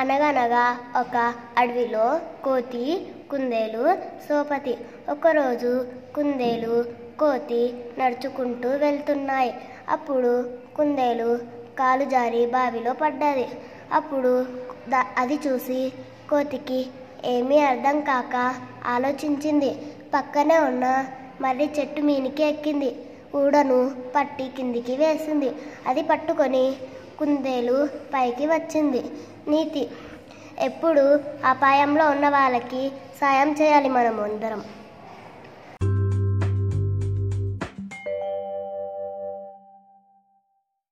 అనగనగా ఒక అడవిలో కోతి కుందేలు సోపతి. ఒకరోజు కుందేలు కోతి నడుచుకుంటూ వెళ్తున్నాయి. అప్పుడు కుందేలు కాలు జారి బావిలో పడ్డది. అప్పుడు అది చూసి కోతికి ఏమీ అర్థం కాక ఆలోచించింది. పక్కనే ఉన్న మర్రి చెట్టు మీనికి ఎక్కింది. ఊడను పట్టి కిందికి వేసింది. అది పట్టుకొని కుందేలు పైకి వచ్చింది. నీతి ఎప్పుడు అపాయంలో ఉన్న వాళ్ళకి సాయం చేయాలి మనం అందరం.